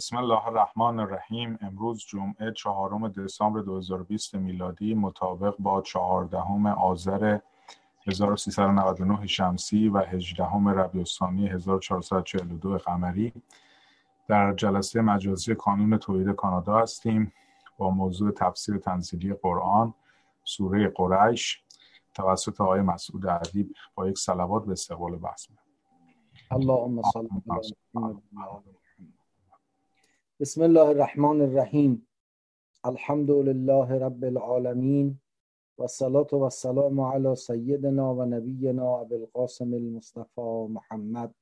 بسم الله الرحمن الرحیم. امروز جمعه چهارم دسامبر 2020 میلادی مطابق با چهاردهم آذر 1399 شمسی و 18 ربیع الثانی 1442 قمری. در جلسه مجازی کانون توحید کانادا هستیم با موضوع تفسیر تنزیلی قرآن سوره قریش. توسط آقای مسعود عدیب با یک صلوات به استقبال بحث اللهم صل بسم الله الرحمن الرحیم. الحمد لله رب العالمین و صلات و السلام علی سیدنا و نبینا ابو القاسم المصطفى محمد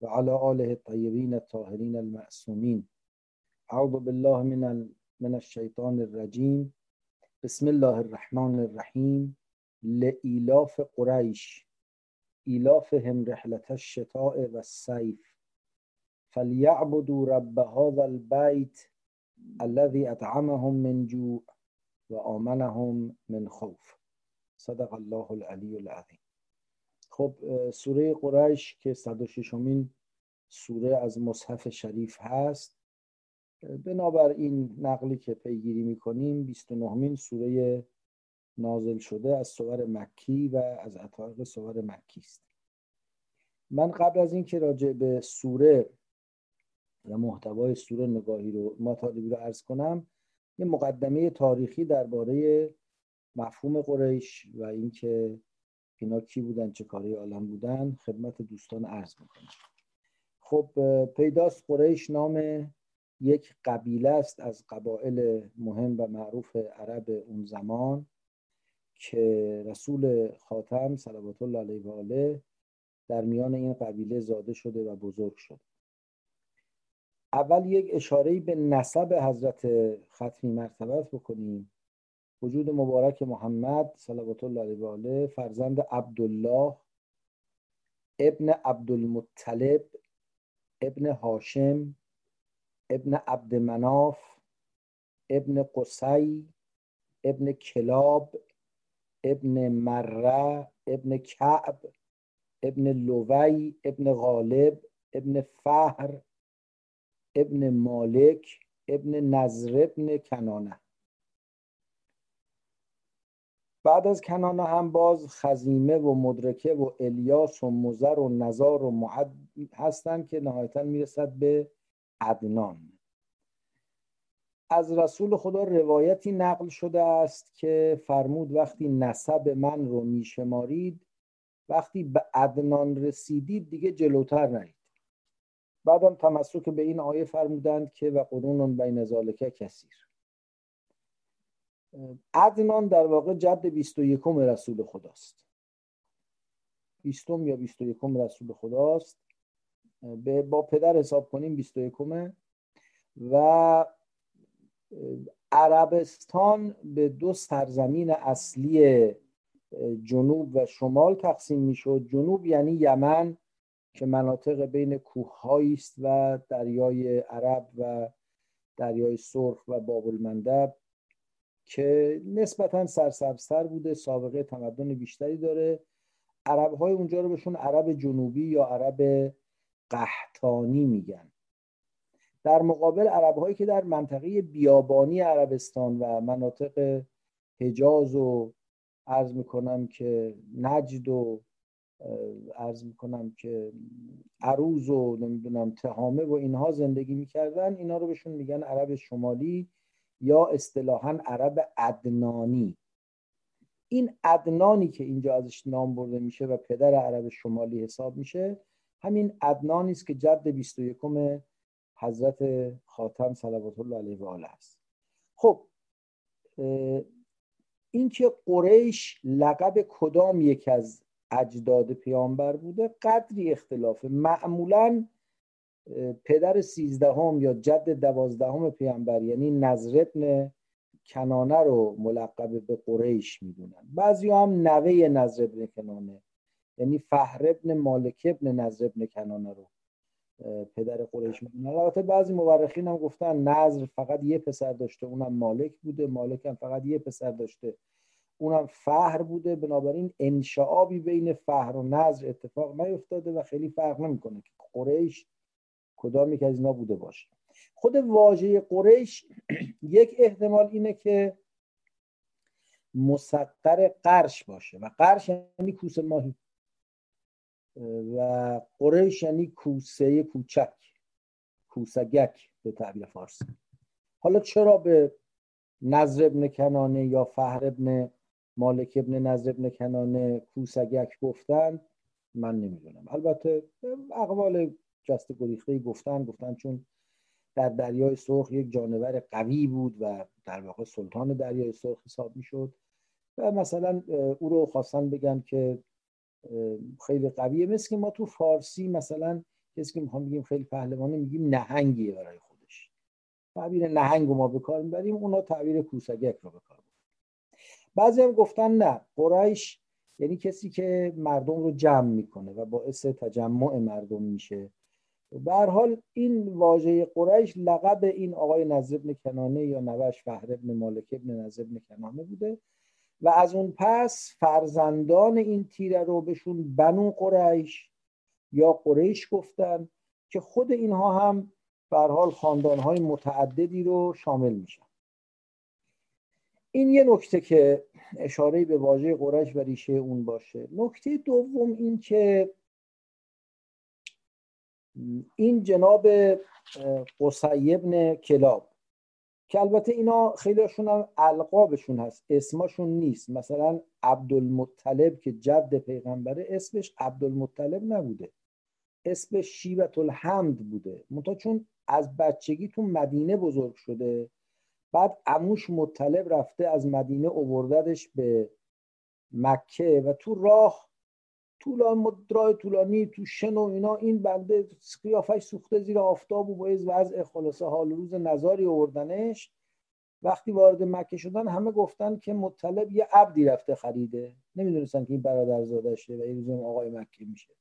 و علی آله الطیبین الطاهرین المعصومین. اعوذ بالله من من الشیطان الرجیم. بسم الله الرحمن الرحیم. لإیلاف قریش. ایلافهم رحلت الشتاء و الصیف. فلیعبدوا رب هذا البيت الذي اطعمهم من جوع و آمنهم من خوف. صدق الله العلی العظیم. خب سوره قریش که 106 مین سوره از مصحف شریف هست بنابراین نقلی که پیگیری می‌کنیم 29 مین سوره نازل شده از سور مکی و از عطایق سور مکی است. من قبل از اینکه راجع به سوره و محتوای سوره نگاهی رو مطالبی رو عرض کنم یه مقدمه تاریخی درباره مفهوم قریش و اینکه اینا کی بودن چه کاری عالم بودن خدمت دوستان عرض می‌کنم. خب پیداست قریش نام یک قبیله است از قبایل مهم و معروف عرب اون زمان که رسول خاتم صلوات الله علیه و آله در میان این قبیله زاده شده و بزرگ شد اول یک اشاره به نسب حضرت ختمی مرتبت بکنیم. وجود مبارک محمد صلوات الله علیه و آله فرزند عبدالله ابن عبدالمطلب ابن هاشم ابن عبد مناف ابن قصی ابن کلاب ابن مره ابن کعب ابن لوی ابن غالب ابن فهر ابن مالک ابن نظر ابن کنانه. بعد از کنانه هم باز خزیمه و مدرکه و الیاس و مزر و نزار و معد هستند که نهایتا می‌رسد به عدنان. از رسول خدا روایتی نقل شده است که فرمود وقتی نسب من رو میشمارید وقتی به عدنان رسیدید دیگه جلوتر نرید بعدم تمسک به این آیه فرمودند که و قرون بین ذالکه کثیر. عدنان در واقع جد 21 رسول خداست. 20 یا 21 رسول خداست. با پدر حساب کنیم 21 و عربستان به دو سرزمین اصلی جنوب و شمال تقسیم می‌شد. جنوب یعنی یمن که مناطق بین کوههایی است و دریای عرب و دریای سرخ و باب المندب که نسبتا سرسبزتر بوده سابقه تمدن بیشتری داره. عرب های اونجا رو بهشون عرب جنوبی یا عرب قحطانی میگن. در مقابل عرب هایی که در منطقه بیابانی عربستان و مناطق حجاز و عرض می‌کنم که نجد و عرض می‌کنم که عروض و نمی‌دونم تهامه و اینها زندگی می‌کردن اینا رو بهشون میگن عرب شمالی یا اصطلاحا عرب ادنانی این ادنانی که اینجا ازش نام برده میشه و پدر عرب شمالی حساب میشه همین ادنانی است که جد 21 حضرت خاتم صلوات الله علیه و آله است. خب اینکه قریش لقب کدام یک از اجداد پیامبر بوده قدری اختلافه. معمولا پدر سیزدهم یا جد دوازدهم پیامبر یعنی نظر ابن کنانه رو ملقب به قریش می‌دونن. بعضی هم نوه نظر ابن کنانه یعنی فهر ابن مالک ابن نظر ابن کنانه رو پدر قریش می‌دونن. البته بعضی مورخین هم گفتن نظر فقط یه پسر داشته اونم مالک بوده مالک هم فقط یه پسر داشته. اونم فهر بوده. بنابراین انشعابی بین فهر و نظر اتفاق نیفتاده و خیلی فرق نمی‌کنه که قریش کدامی که از اینا بوده باشه. خود واژه قریش یک احتمال اینه که مسقر قرش باشه و قرش یعنی کوسه ماهی و قریش یعنی کوسه کوچک کوسگک به تعبیر فارسی. حالا چرا به نظر ابن کنانه یا فهر ابن مالک ابن نظر ابن کنانه کوسگک گفتن من نمی‌دونم. البته اقوال جست گریخته گفتن گفتن چون در دریای سرخ یک جانور قوی بود و در واقع سلطان دریای سرخ حساب می‌شد و مثلا او رو خواستن بگن که خیلی قویه. مثل که ما تو فارسی مثلا کسی که می‌خوام بگیم خیلی پهلوانه میگیم نهنگیه برای خودش. تعبیر نهنگ رو ما به کار می‌بریم اونا تعبیر کوسگک رو به بعضی هم گفتن نه. قریش یعنی کسی که مردم رو جمع می‌کنه و باعث تجمع مردم میشه. به حال این واژه قریش لقب این آقای نظر ابن کنانه یا نوش فهر ابن مالک ابن نظر ابن کنانه بوده و از اون پس فرزندان این تیره رو بهشون بنو قریش یا قریش گفتن که خود اینها هم به حال خاندانهای متعددی رو شامل میشن. این یه نکته که اشاره به واژه قریش و ریشه اون باشه. نکته دوم این که این جناب قصی ابن کلاب که البته اینا خیلیشون هم القابشون هست اسمشون نیست. مثلا عبدالمطلب که جد پیغمبره اسمش عبدالمطلب نبوده. اسمش شیبت الحمد بوده. منتها چون از بچگی تو مدینه بزرگ شده بعد اموش مطلب رفته از مدینه اوورددش به مکه و تو راه طولان راه طولانی تو شن و اینا این بنده قیافش سوخته زیر آفتاب و باید وضع خلاصه حال روز نظاری اووردنش وقتی وارد مکه شدن همه گفتن که مطلب یه عبدی رفته خریده. نمی‌دونستن که این برادر زادشه و این روز آقای مکه میشه.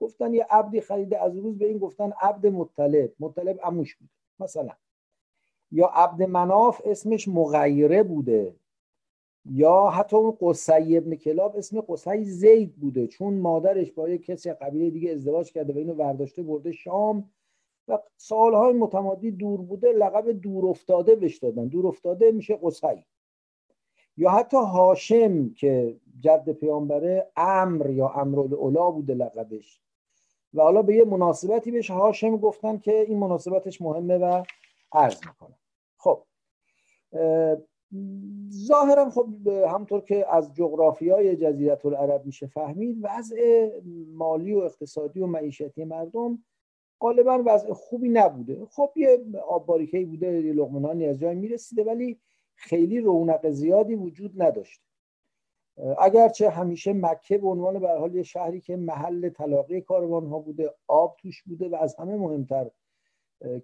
گفتن یه عبدی خریده. از روز به این گفتن عبد مطلب. مطلب اموش بود مثلا یا عبد مناف اسمش مغیره بوده یا حتی اون قصی ابن کلاب اسم قصی زید بوده چون مادرش با یک کسی قبیله دیگه ازدواج کرده و اینو برداشته برده شام و سالهای متمادی دور بوده لقب دور افتاده بهش دادن. دور افتاده میشه قصی. یا حتی هاشم که جد پیامبره امر یا اولا بوده لقبش. و حالا به یه مناسبتی بهش هاشم گفتن که این مناسبتش مهمه و عرض می‌کنه خب ظاهرا خب همطور که از جغرافیای جزیرت العرب میشه فهمید وضع مالی و اقتصادی و معیشتی مردم غالبا وضع خوبی نبوده. خب یه آب بوده یه لغمنانی از جای می‌رسیده ولی خیلی رونق زیادی وجود نداشته اگرچه همیشه مکه به عنوان به حال یه شهری که محل تلاقی کاروان ها بوده آب توش بوده و از همه مهمتر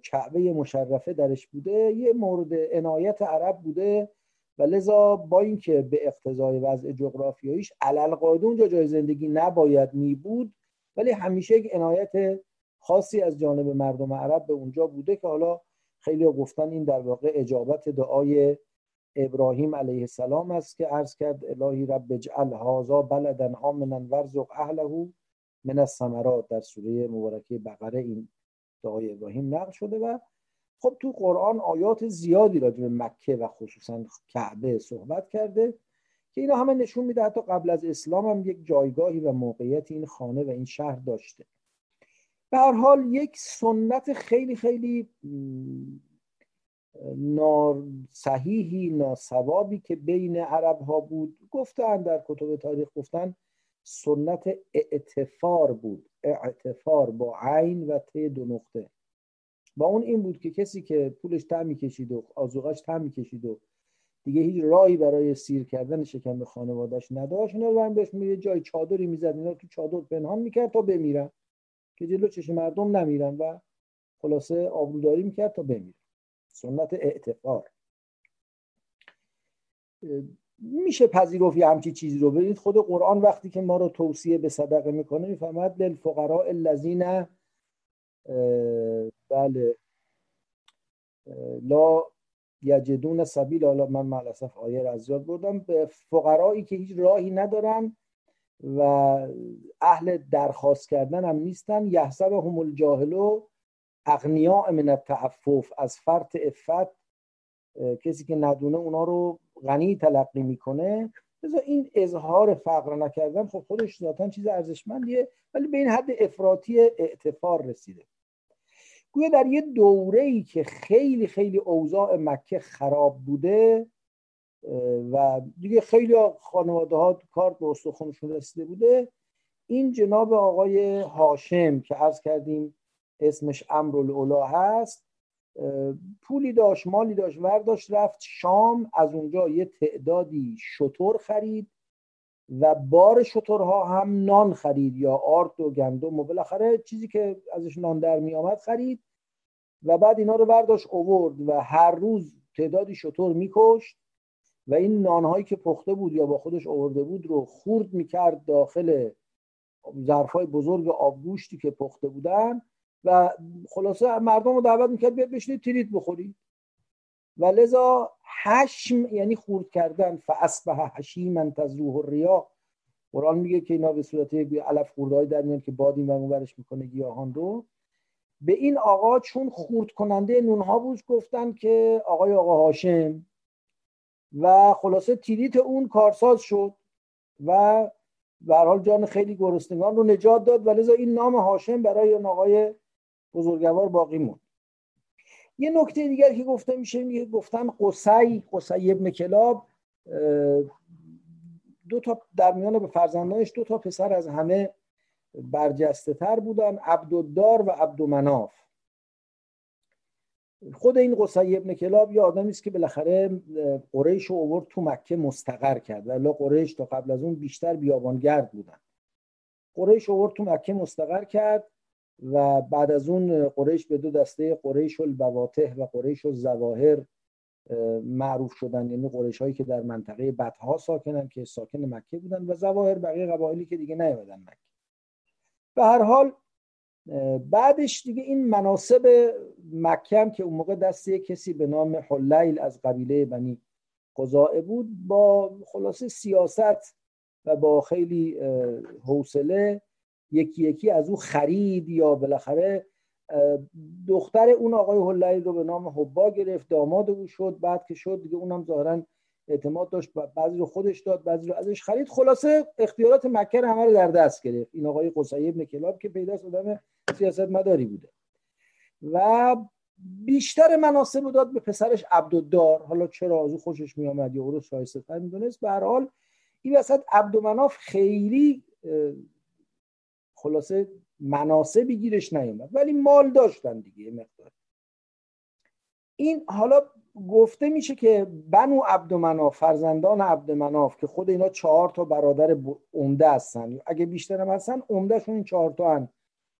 کعبه مشرفه درش بوده یه مورد عنایت عرب بوده و لذا با اینکه به اقتضای وضع جغرافیاییش علل اونجا جای زندگی نباید می بود ولی همیشه یک عنایت خاصی از جانب مردم عرب به اونجا بوده که حالا خیلی گفتن این در واقع اجابت دعای ابراهیم علیه السلام است که عرض کرد الهی رب اجعل هذا بلدا آمنا ورزق اهله من الثمرات. در سوره مبارکه بقره این دعای ابراهیم نقل شده و خب تو قرآن آیات زیادی راجع به مکه و خصوصا کعبه صحبت کرده که اینا همه نشون میده حتی قبل از اسلام هم یک جایگاهی و موقعیت این خانه و این شهر داشته. به هر حال یک سنت خیلی خیلی صحیحی ناسوابی که بین عرب ها بود گفتن در کتب تاریخ گفتن سنت اعتفار بود. اعتفار با عین و ت دو نقطه. با اون این بود که کسی که پولش تم می‌کشید و آزوغاش تم می‌کشید و دیگه هیچ راهی برای سیر کردن شکم خانوادهش نداشت اینا رو بهش میره جای چادری می‌زد اینا تو چادر پنهان می‌کرد تا بمیرن. که جلو چشم مردم نمیرن و خلاصه آبروداری می‌کرد تا بمیرن. سنت اعتفار. میشه پذیرفت یه همچی چیزی رو. ببینید خود قرآن وقتی که ما رو توصیه به صدقه می‌کنه می‌فهمد للفقراء الذین بله لا یجدون سبیل حالا من معلصف آیه از یاد بردم. به فقرایی که هیچ راهی ندارن و اهل درخواست کردن هم نیستن. هم الجاهلو اغنیاء من التعفف. از فرط افت کسی که ندونه اونا رو غنی تلقی می‌کنه. بذار این اظهار فقر نکردن خب خودش ذاتا چیز ارزشمندیه ولی به این حد افراطی اعتفار رسیده. گویا در یه دوره ای که خیلی خیلی اوضاع مکه خراب بوده و دیگه خیلی خانواده ها کار به استخونشون رسیده بوده این جناب آقای هاشم که عرض کردیم اسمش امرالعلا هست پولی داشت مالی داشت ورداشت رفت شام از اونجا یه تعدادی شطور خرید و بار شطورها هم نان خرید یا آرد و گندم و بالاخره چیزی که ازش نان در می آمد خرید و بعد اینا رو برداشت اوورد و هر روز تعدادی شطور میکشت و این نانهایی که پخته بود یا با خودش آورده بود رو خورد می‌کرد داخل ظرفای بزرگ آبگوشتی که پخته بودن و خلاصه مردم رو دعوت می‌کرد بیاد بشینید تریت بخورید و لذا حشم یعنی خورد کردن. فاسبه حشیما تزروه الریا. قرآن میگه که اینا به صورت علف خورده در میان که باد این و می‌کنه گیاهان رو. به این آقا چون خورد کننده نونها بود گفتن که آقای آقا هاشم و خلاصه تیریت اون کارساز شد و به حال جان خیلی گرسنگان رو نجات داد و لذا این نام هاشم برای اون آقای بزرگوار باقی موند. یه نکته دیگر که گفته میشه میگه گفتن قصی قصی ابن کلاب دو تا در میان به فرزندانش دو تا پسر از همه برجسته تر بودن عبدالدار و عبدالمناف خود این قصی ابن کلاب یه آدمی است که بالاخره قریش رو اوورد تو مکه مستقر کرد. و قریش تا قبل از اون بیشتر بیابانگرد بودن. قریش اوورد تو مکه مستقر کرد. و بعد از اون قریش به دو دسته قریش البواته و قریش الزواهر معروف شدن. یعنی قریش هایی که در منطقه بطها ساکنن که ساکن مکه بودن و زواهر بقیه قبایلی که دیگه نیومدن مکه. به هر حال بعدش دیگه این مناسب مکه که اون موقع دست کسی به نام حلیل از قبیله بنی قضاعه بود با خلاصه سیاست و با خیلی حوصله یکی یکی از او خرید یا بالاخره دختر اون آقای حلیل رو به نام حبا گرفت داماد او شد بعد که شد دیگه اونم ظاهرا اعتماد داشت بعضی رو خودش داد بعضی رو ازش خرید. خلاصه اختیارات مکه همه رو در دست گرفت. این آقای قصی ابن کلاب که پیداست آدم سیاست مداری بوده. و بیشتر مناسب رو داد به پسرش عبدالدار. حالا چرا از او خوشش می آمد یا او رو شایسته تر می‌دونست. به هر حال این وسط عبدالمناف خیلی خلاصه مناسبی گیرش نیومد ولی مال داشتن دیگه مقدار. این حالا گفته میشه که بنو عبدمناف فرزندان عبدمناف که خود اینا چهار تا برادر عمده هستن. اگه بیشتر هم هستن عمدهشون این چهار تا هن.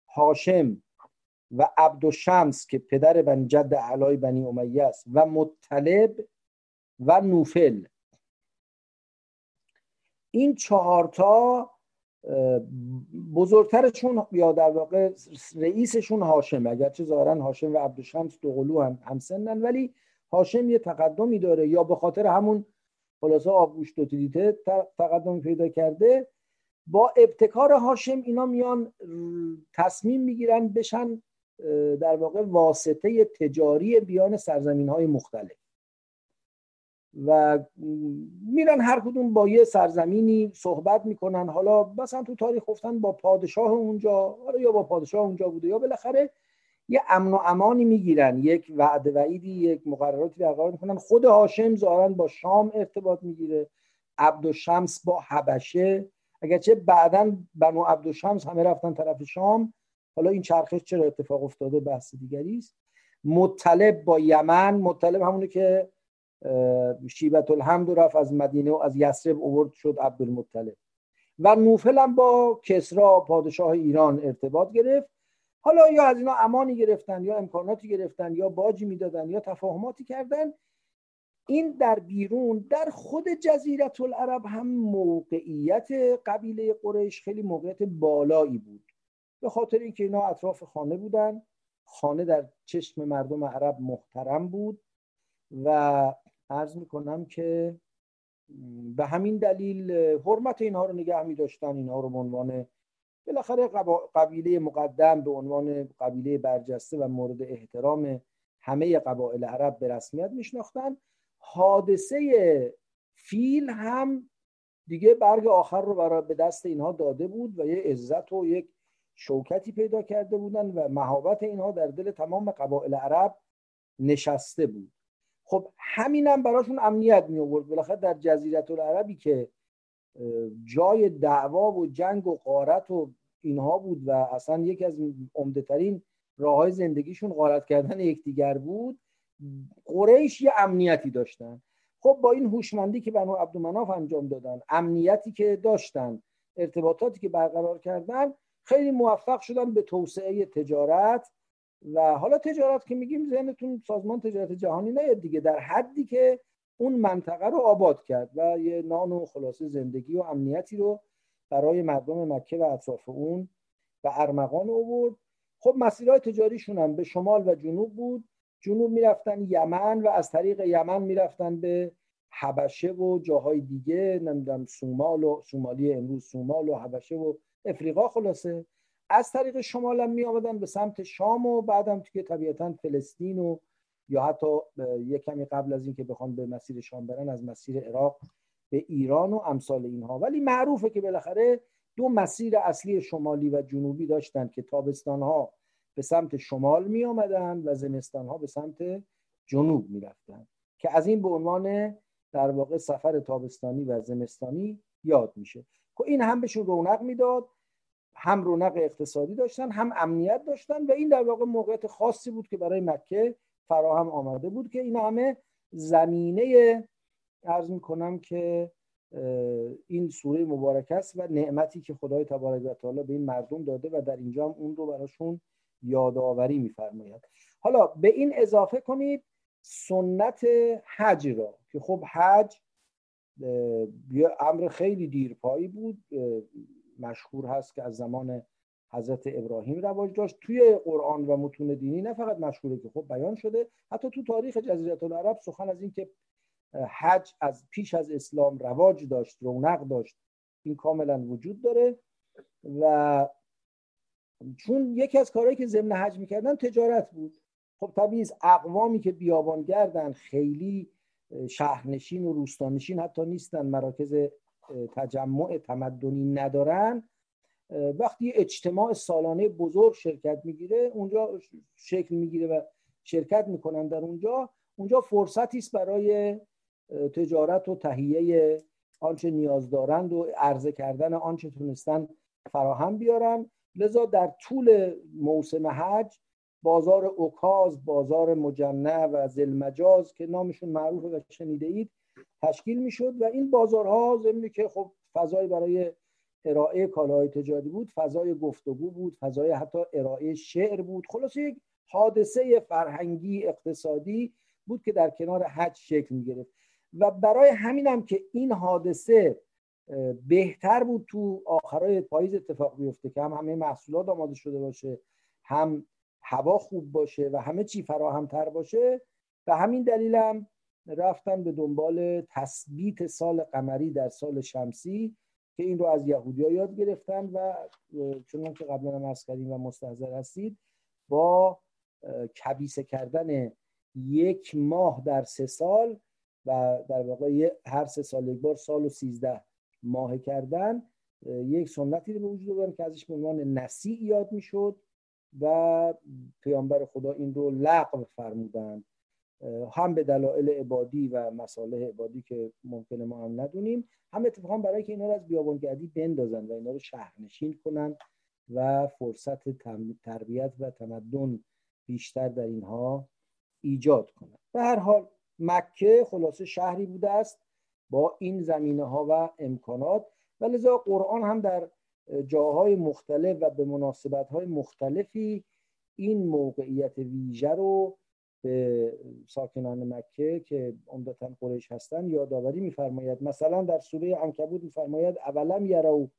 هاشم و عبدالشمس که پدر بنی جد علای بنی امیه است و مطلب و نوفل. این چهارتا بزرگترشون یا در واقع رئیسشون هاشم اگرچه ظاهرا هاشم و عبدالشمس دو قلو هم همسنن ولی هاشم یه تقدمی داره یا به خاطر همون خلاصه آبگوشت و تیلیته تقدمی پیدا کرده با ابتکار هاشم اینا میان تصمیم می‌گیرن بشن در واقع واسطه تجاری بیان سرزمین های مختلف. و میرن هر کدوم با یه سرزمینی صحبت می‌کنن. حالا مثلا تو تاریخ گفتن با پادشاه اونجا یا با پادشاه اونجا بوده یا بالاخره یه امن و امانی می‌گیرن. یک وعده وعیدی یک مقرراتی برقرار می‌کنن. خود هاشم ظاهرا با شام ارتباط می‌گیره. عبد شمس با حبشه. اگرچه بعدا بنو عبد شمس همه رفتن طرف شام. حالا این چرخش چرا اتفاق افتاده؟ بحث دیگری است. مطلب با یمن. مطلب همونه که شیبت الحمد رفت از مدینه و از یسرب اوورد شد عبدالمطلب. و نوفل هم با کسرا پادشاه ایران ارتباط گرفت. حالا یا از اینا امانی گرفتن یا امکاناتی گرفتن یا باجی می‌دادن یا تفاهماتی کردن. این در بیرون در خود جزیرت العرب هم موقعیت قبیله قریش خیلی موقعیت بالایی بود. به خاطر اینکه اینا اطراف خانه بودن. خانه در چشم مردم عرب محترم بود. و عرض می‌کنم که به همین دلیل حرمت اینها رو نگه می داشتن اینها رو به عنوان بالاخره قبیله مقدم به عنوان قبیله برجسته و مورد احترام همه قبایل عرب به رسمیت میشناختن. حادثه فیل هم دیگه برگ آخر رو برای به دست اینها داده بود و یه عزت و یک شوکتی پیدا کرده بودن و مهابت اینها در دل تمام قبایل عرب نشسته بود. خب همینم براشون امنیت می آورد بالاخره در جزیره العربی که جای دعوا و جنگ و قارت و اینها بود و اصلا یکی از عمده ترین راه های زندگیشون غارت کردن یکدیگر بود قریش یه امنیتی داشتن. خب با این هوشمندی که بنو عبدالمناف انجام دادن امنیتی که داشتن ارتباطاتی که برقرار کردن خیلی موفق شدن به توسعه تجارت و حالا تجارت که میگیم ذهنتون سازمان تجارت جهانی نه دیگه. در حدی که اون منطقه رو آباد کرد و یه نان و خلاصه زندگی و امنیتی رو برای مردم مکه و اطراف اون و ارمغان آورد. خب مسیرهای تجاریشون هم به شمال و جنوب بود. جنوب می‌رفتن یمن و از طریق یمن می‌رفتن به حبشه و جاهای دیگه. نمی‌دونم سومال و سومالی امروز سومال و حبشه و افریقا خلاصه. از طریق شمال هم می آمدن به سمت شام و بعدم که طبیعتا فلسطین و یا حتی یک کمی قبل از اینکه بخوان به مسیر شام برن از مسیر عراق به ایران و امثال اینها ولی معروفه که بالاخره دو مسیر اصلی شمالی و جنوبی داشتند که تابستان ها به سمت شمال می آمدن و زمستان ها به سمت جنوب می رفتن. که از این به عنوان در واقع سفر تابستانی و زمستانی یاد میشه که این هم بهشون رونق می‌داد هم رونق اقتصادی داشتن هم امنیت داشتن و این در واقع موقعیت خاصی بود که برای مکه فراهم آمده بود که این همه زمینه ارز می‌کنم که این سوره مبارک است و نعمتی که خدای تبارک و تعالی به این مردم داده و در اینجا هم اون رو براشون یادآوری میفرماید. حالا به این اضافه کنید سنت حج را که خب حج امر خیلی دیرپایی بود مشهور هست که از زمان حضرت ابراهیم رواج داشت. توی قرآن و متون دینی نه فقط مشهوره که خب بیان شده حتی تو تاریخ جزیره العرب سخن از اینکه حج از پیش از اسلام رواج داشت رونق داشت این کاملا وجود داره. و چون یکی از کارهایی که ضمن حج می‌کردن تجارت بود. خب طبیعی اقوامی که بیابانگردن خیلی شهرنشین و روستانشین حتی نیستن مراکز تجمع تمدنی ندارن. وقتی اجتماع سالانه بزرگ شرکت می‌گیره اونجا شکل می‌گیره و شرکت می‌کنن در اونجا اونجا فرصتی است برای تجارت و تهیه آنچه نیاز دارند و عرضه کردن آنچه تونستن فراهم بیارن. لذا در طول موسم حج بازار اوکاز بازار مجنع و زلمجاز که نامشون معروفه و شنیده اید تشکیل می‌شد و این بازارها ضمنی که خب فضای برای ارائه کالاهای تجاری بود فضای گفتگو بود فضای حتی ارائه شعر بود. خلاصه یک حادثه فرهنگی اقتصادی بود که در کنار حج شکل می گرفت و برای همینم که این حادثه بهتر بود تو آخرای پاییز اتفاق بیفته که هم همه محصولات آماده شده باشه هم هوا خوب باشه و همه چی فراهمتر باشه. و همین دلیلم رفتن به دنبال تثبیت سال قمری در سال شمسی که این رو از یهودیا یاد گرفتن و چون که قبلا هم و مستحضر هستید با کبیسه کردن یک ماه در سه سال و در واقع هر سه سال یک بار سال و سیزده ماه کردن یک سنتی رو به وجود آوردن که ازش به عنوان نسیع یاد می‌شد و پیامبر خدا این رو لغو فرمودند. هم به دلایل عبادی و مسائل عبادی که ممکنه ما هم ندونیم هم اتفاقا برای که اینا رو از بیابانگردی بندازن و اینا رو شهرنشین کنن و فرصت تربیت و تمدن بیشتر در اینها ایجاد کنن. به هر حال مکه خلاصه شهری بوده است با این زمینه ها و امکانات و لذا قرآن هم در جاهای مختلف و به مناسبت های مختلفی این موقعیت ویژه رو به ساکنان مکه که عمدتا قریش هستند یادآوری میفرماید. مثلا در سوره عنکبوت میفرماید اولم یرو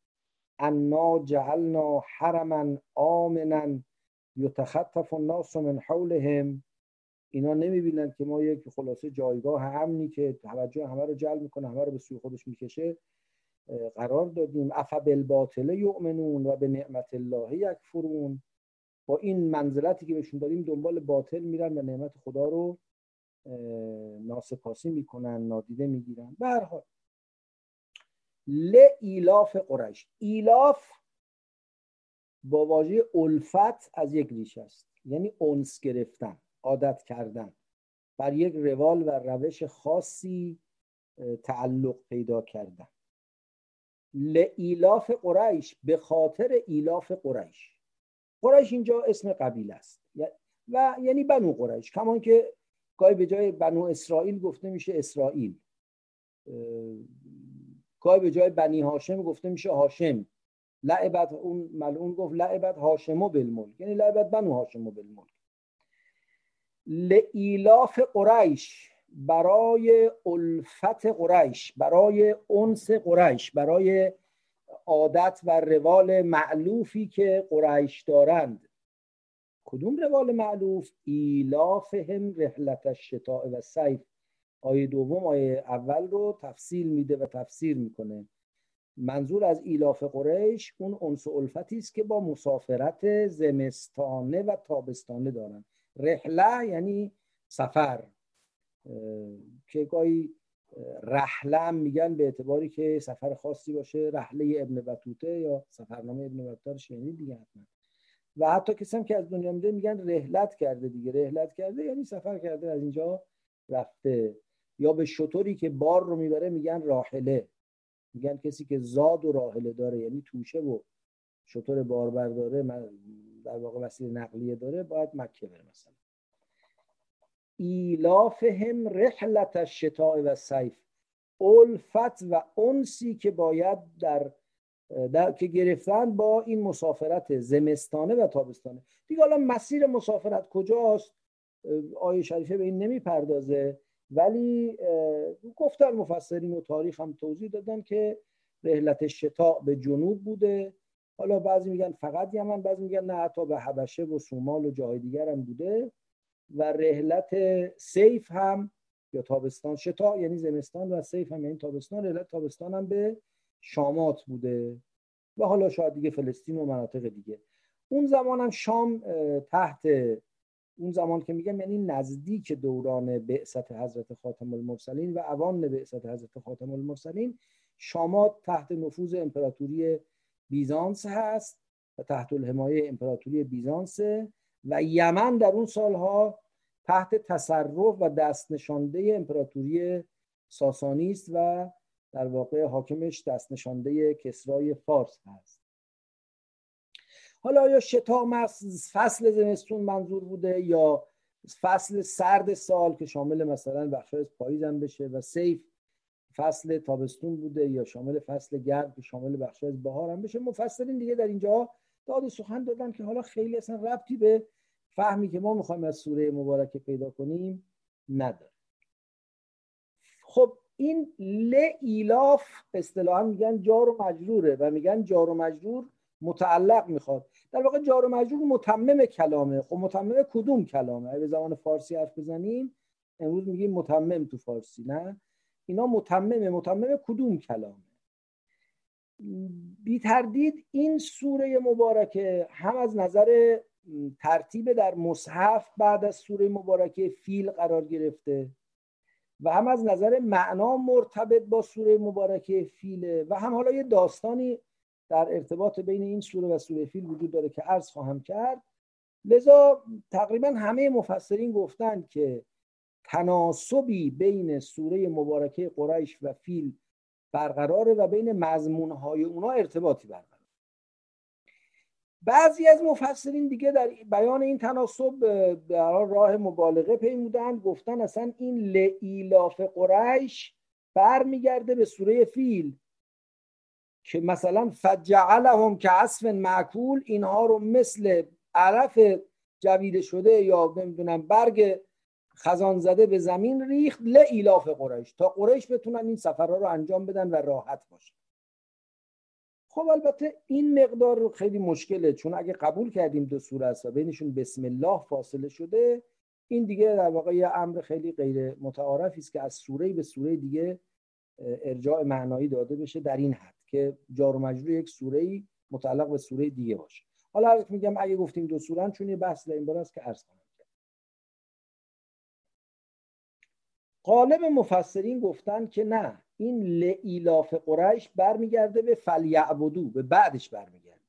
انا جعلنا حرما آمنا یتخطف الناس من حولهم. اینا نمی‌بینند که ما یک خلاصه جایگاه امنی که توجه همه رو جلب می‌کنه همه رو به سوی خودش می‌کشه قرار دادیم. اف بالباطل یؤمنون و به نعمت الله یکفرون؟ با این منزلتی که بهشون داریم دنبال باطل میرن و نعمت خدا رو ناسپاسی می‌کنن نادیده می‌گیرن. به هر حال. لایلاف قریش. ایلاف با واژه الفت از یک ریشه است. یعنی انس گرفتن عادت کردن. بر یک روال و روش خاصی تعلق پیدا کردن. ایلاف قریش. به خاطر ایلاف قریش. قریش اینجا اسم قبیله است. و یعنی بنو قریش. کما اینکه گاهی به جای بنو اسرائیل گفته میشه اسرائیل. گاهی به جای بنی هاشم گفته میشه هاشم. لعبت اون ملعون گفت لعبت هاشمو بالملک. یعنی لعبت بنو هاشمو بالملک. لعیلاف قریش برای الفت قریش برای انس قریش برای عادت و روال معلوفی که قریش دارند. کدوم روال معلوف ایلافهم رحلت الشتاء و سیف آیه دوم آیه اول رو تفصیل میده و تفسیر می‌کنه. منظور از ایلاف قریش اون انس الفتی است که با مسافرت زمستانه و تابستانه دارن. رحله یعنی سفر که گاهی رحله میگن به اعتباری که سفر خاصی باشه رحله ابن بطوته یا سفرنامه ابن بطوته رو شنید دیگه حتما. و حتی کسی هم که از دنیا میده میگن رحلت کرده دیگه. رحلت کرده یعنی سفر کرده از اینجا رفته. یا به شطوری که بار رو می‌بره میگن راحله. میگن کسی که زاد و راحله داره یعنی توشه و شطور باربر داره در واقع وسیله نقلیه داره باید مکه بره مثلا. ایلافهم رحلت الشتاء و سیف الفت و انسی که باید در, در که گرفتن با این مسافرت زمستانه و تابستانه. دیگه حالا مسیر مسافرت کجاست؟ آیه شریفه به این نمی‌پردازه. ولی گفتن مفسرین و تاریخ هم توضیح دادن که رحلت شتاء به جنوب بوده. حالا بعضی میگن فقط یمن بعضی میگن نه حتی به حبشه و سومال و جای دیگر هم بوده. و رحلت سیف هم یا تابستان شتا یعنی زمستان و سیف هم یعنی تابستان. رحلت تابستان هم به شامات بوده و حالا شاید دیگه فلسطین و مناطق دیگه. اون زمان هم شام تحت اون زمان که میگم یعنی نزدیک دوران بعثت حضرت خاتم المرسلین و اوان بعثت حضرت خاتم المرسلین شامات تحت نفوذ امپراتوری بیزانس هست و تحت الحمایه امپراتوری بیزانس. و یمن در اون سالها تحت تصرف و دست نشانده امپراتوری ساسانی است و در واقع حاکمش دست نشانده کسرای فارس هست. حالا آیا شتام فصل زمستون منظور بوده یا فصل سرد سال که شامل مثلا بخش پاییز هم بشه و سیف فصل تابستون بوده یا شامل فصل گرم که شامل بخش از بهار هم بشه؟ مفسرین دیگه در اینجا داد سخن دادن که حالا خیلی اصلا ربطی به فهمی که ما می‌خوایم از سوره مبارکه پیدا کنیم نداره. خب این ل ایلاف اصطلاحا میگن جار و مجروره و میگن جار و مجرور متعلق می‌خواد. در واقع جار و مجرور متمم کلامه. خب متمم کدوم کلامه؟ اگه به زمان فارسی حرف بزنیم امروز میگیم متمم تو فارسی نه؟ اینا متممه متمم کدوم کلامه؟ بی تردید این سوره مبارکه هم از نظر ترتیب در مصحف بعد از سوره مبارکه فیل قرار گرفته و هم از نظر معنا مرتبط با سوره مبارکه فیله و هم حالا یه داستانی در ارتباط بین این سوره و سوره فیل وجود داره که عرض خواهم کرد. لذا تقریبا همه مفسرین گفتند که تناسبی بین سوره مبارکه قریش و فیل برقراره و بین مضمونهای اونا ارتباطی برقراره. بعضی از مفسرین دیگه در بیان این تناسب در راه مبالغه پیمودن گفتن اصلا این لعیلاف قریش برمیگرده به سوره فیل که مثلا فجعلهم که عصف معکول اینها رو مثل عرف جویده شده یا نمی‌دونم برگ خزان زده به زمین ریخت لعیلاف قریش تا قریش بتونن این سفرها رو انجام بدن و راحت باشن. خب البته این مقدار رو خیلی مشکله چون اگه قبول کردیم دو سوره است و بینشون بسم الله فاصله شده این دیگه در واقع یه امر خیلی غیر متعارفی است که از سوره به سوره دیگه ارجاع معنایی داده بشه در این حد که جار و مجرور یک سوره متعلق به سوره دیگه باشه. حالا میگم اگه گفتیم دو سوره چون یه بحث در این است که عرض قالب مفسرین گفتن که نه این لعیلاف قریش برمیگرده به فلیعبدو به بعدش برمیگرده.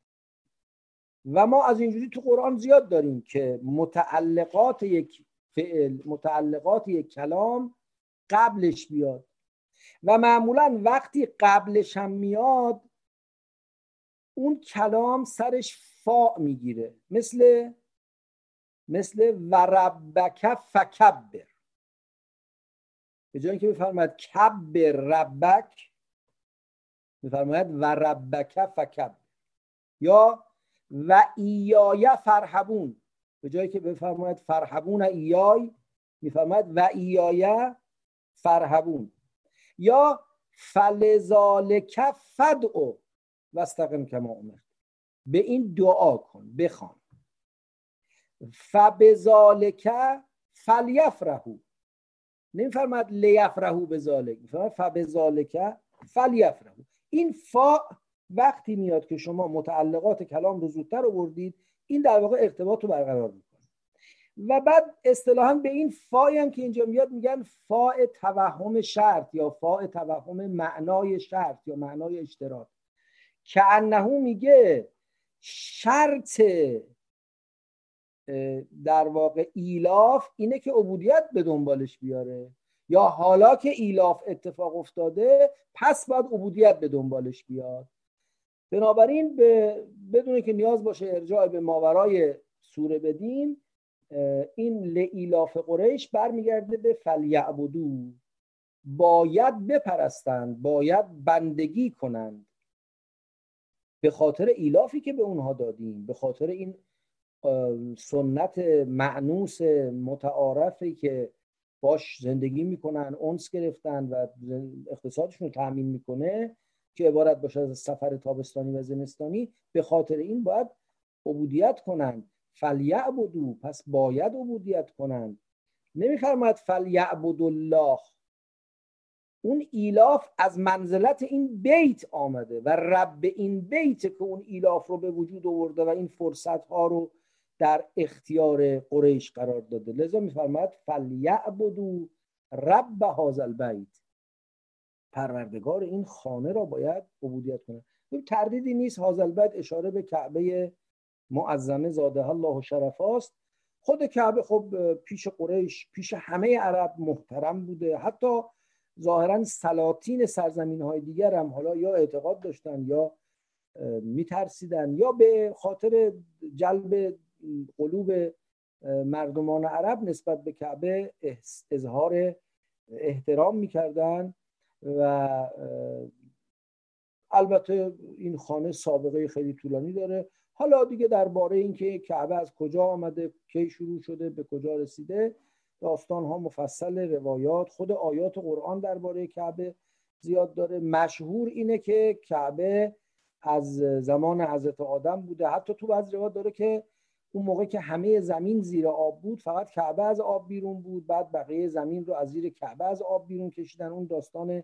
و ما از اینجوری تو قرآن زیاد داریم که متعلقات یک فعل متعلقات یک کلام قبلش بیاد. و معمولا وقتی قبلش هم میاد اون کلام سرش فا می‌گیره. مثل مثل وربک فکبر. به جای که بفرماید کب ربک بفرماید و ربک فکب. یا و ایای فرحبون. به جایی که بفرماید فرحبون ایای میفرماید و ایای فرحبون. یا فلذالک فدعو. واستقم کما امر به این دعا کن بخوان. فبذالک فلیفرحو. نمیفرماد لیفرحو به ذالک. میفرماد فبذالک فلیفرحو این فا وقتی میاد که شما متعلقات کلام رو زودتر آوردید این در واقع ارتباط رو برقرار می‌کنه. و بعد اصطلاحا به این فای هم که اینجا میاد میگن فاء توهم شرط یا فاء توهم معنای شرط یا معنای اشتراک که انهو میگه شرط در واقع ایلاف اینه که عبودیت به دنبالش بیاره. یا حالا که ایلاف اتفاق افتاده پس باید عبودیت به دنبالش بیاد. بنابراین به بدون که نیاز باشه ارجاع به ماورای سوره بدیم این لایلاف قریش برمیگرده به فلیعبدوا. باید بپرستند باید بندگی کنند. به خاطر ایلافی که به اونها دادیم به خاطر این سنت معنوس متعارفی که باش زندگی می‌کنن اونس گرفتن و اقتصادشون رو تأمین می‌کنه که عبارت باشه از سفر تابستانی و زمستانی. به خاطر این باید عبودیت کنند فلیعبدو پس باید عبودیت کنند نمیفرماید فلیعبد الله اون ایلاف از منزلت این بیت آمده و رب این بیت که اون ایلاف رو به وجود آورده و این فرصت ها رو در اختیار قریش قرار داده. لذا میفرماید فلیعبدوا رب هذا البیت پروردگار این خانه را باید عبودیت کنه. تردیدی نیست هذا البیت اشاره به کعبه معظمه زاده الله شرفا خود کعبه خب پیش قریش پیش همه عرب محترم بوده. حتی ظاهرا سلاطین سرزمین های دیگر هم حالا یا اعتقاد داشتن یا میترسیدن یا به خاطر جلب قلوب مردمان عرب نسبت به کعبه اظهار احترام می‌کردن و البته این خانه سابقه خیلی طولانی داره. حالا دیگه درباره اینکه کعبه از کجا آمده کی شروع شده به کجا رسیده داستان ها مفصل روایات. خود آیات قرآن درباره کعبه زیاد داره. مشهور اینه که کعبه از زمان حضرت آدم بوده. حتی تو بعض روایات داره که اون موقع که همه زمین زیر آب بود فقط کعبه از آب بیرون بود. بعد بقیه زمین رو از زیر کعبه از آب بیرون کشیدن. اون داستان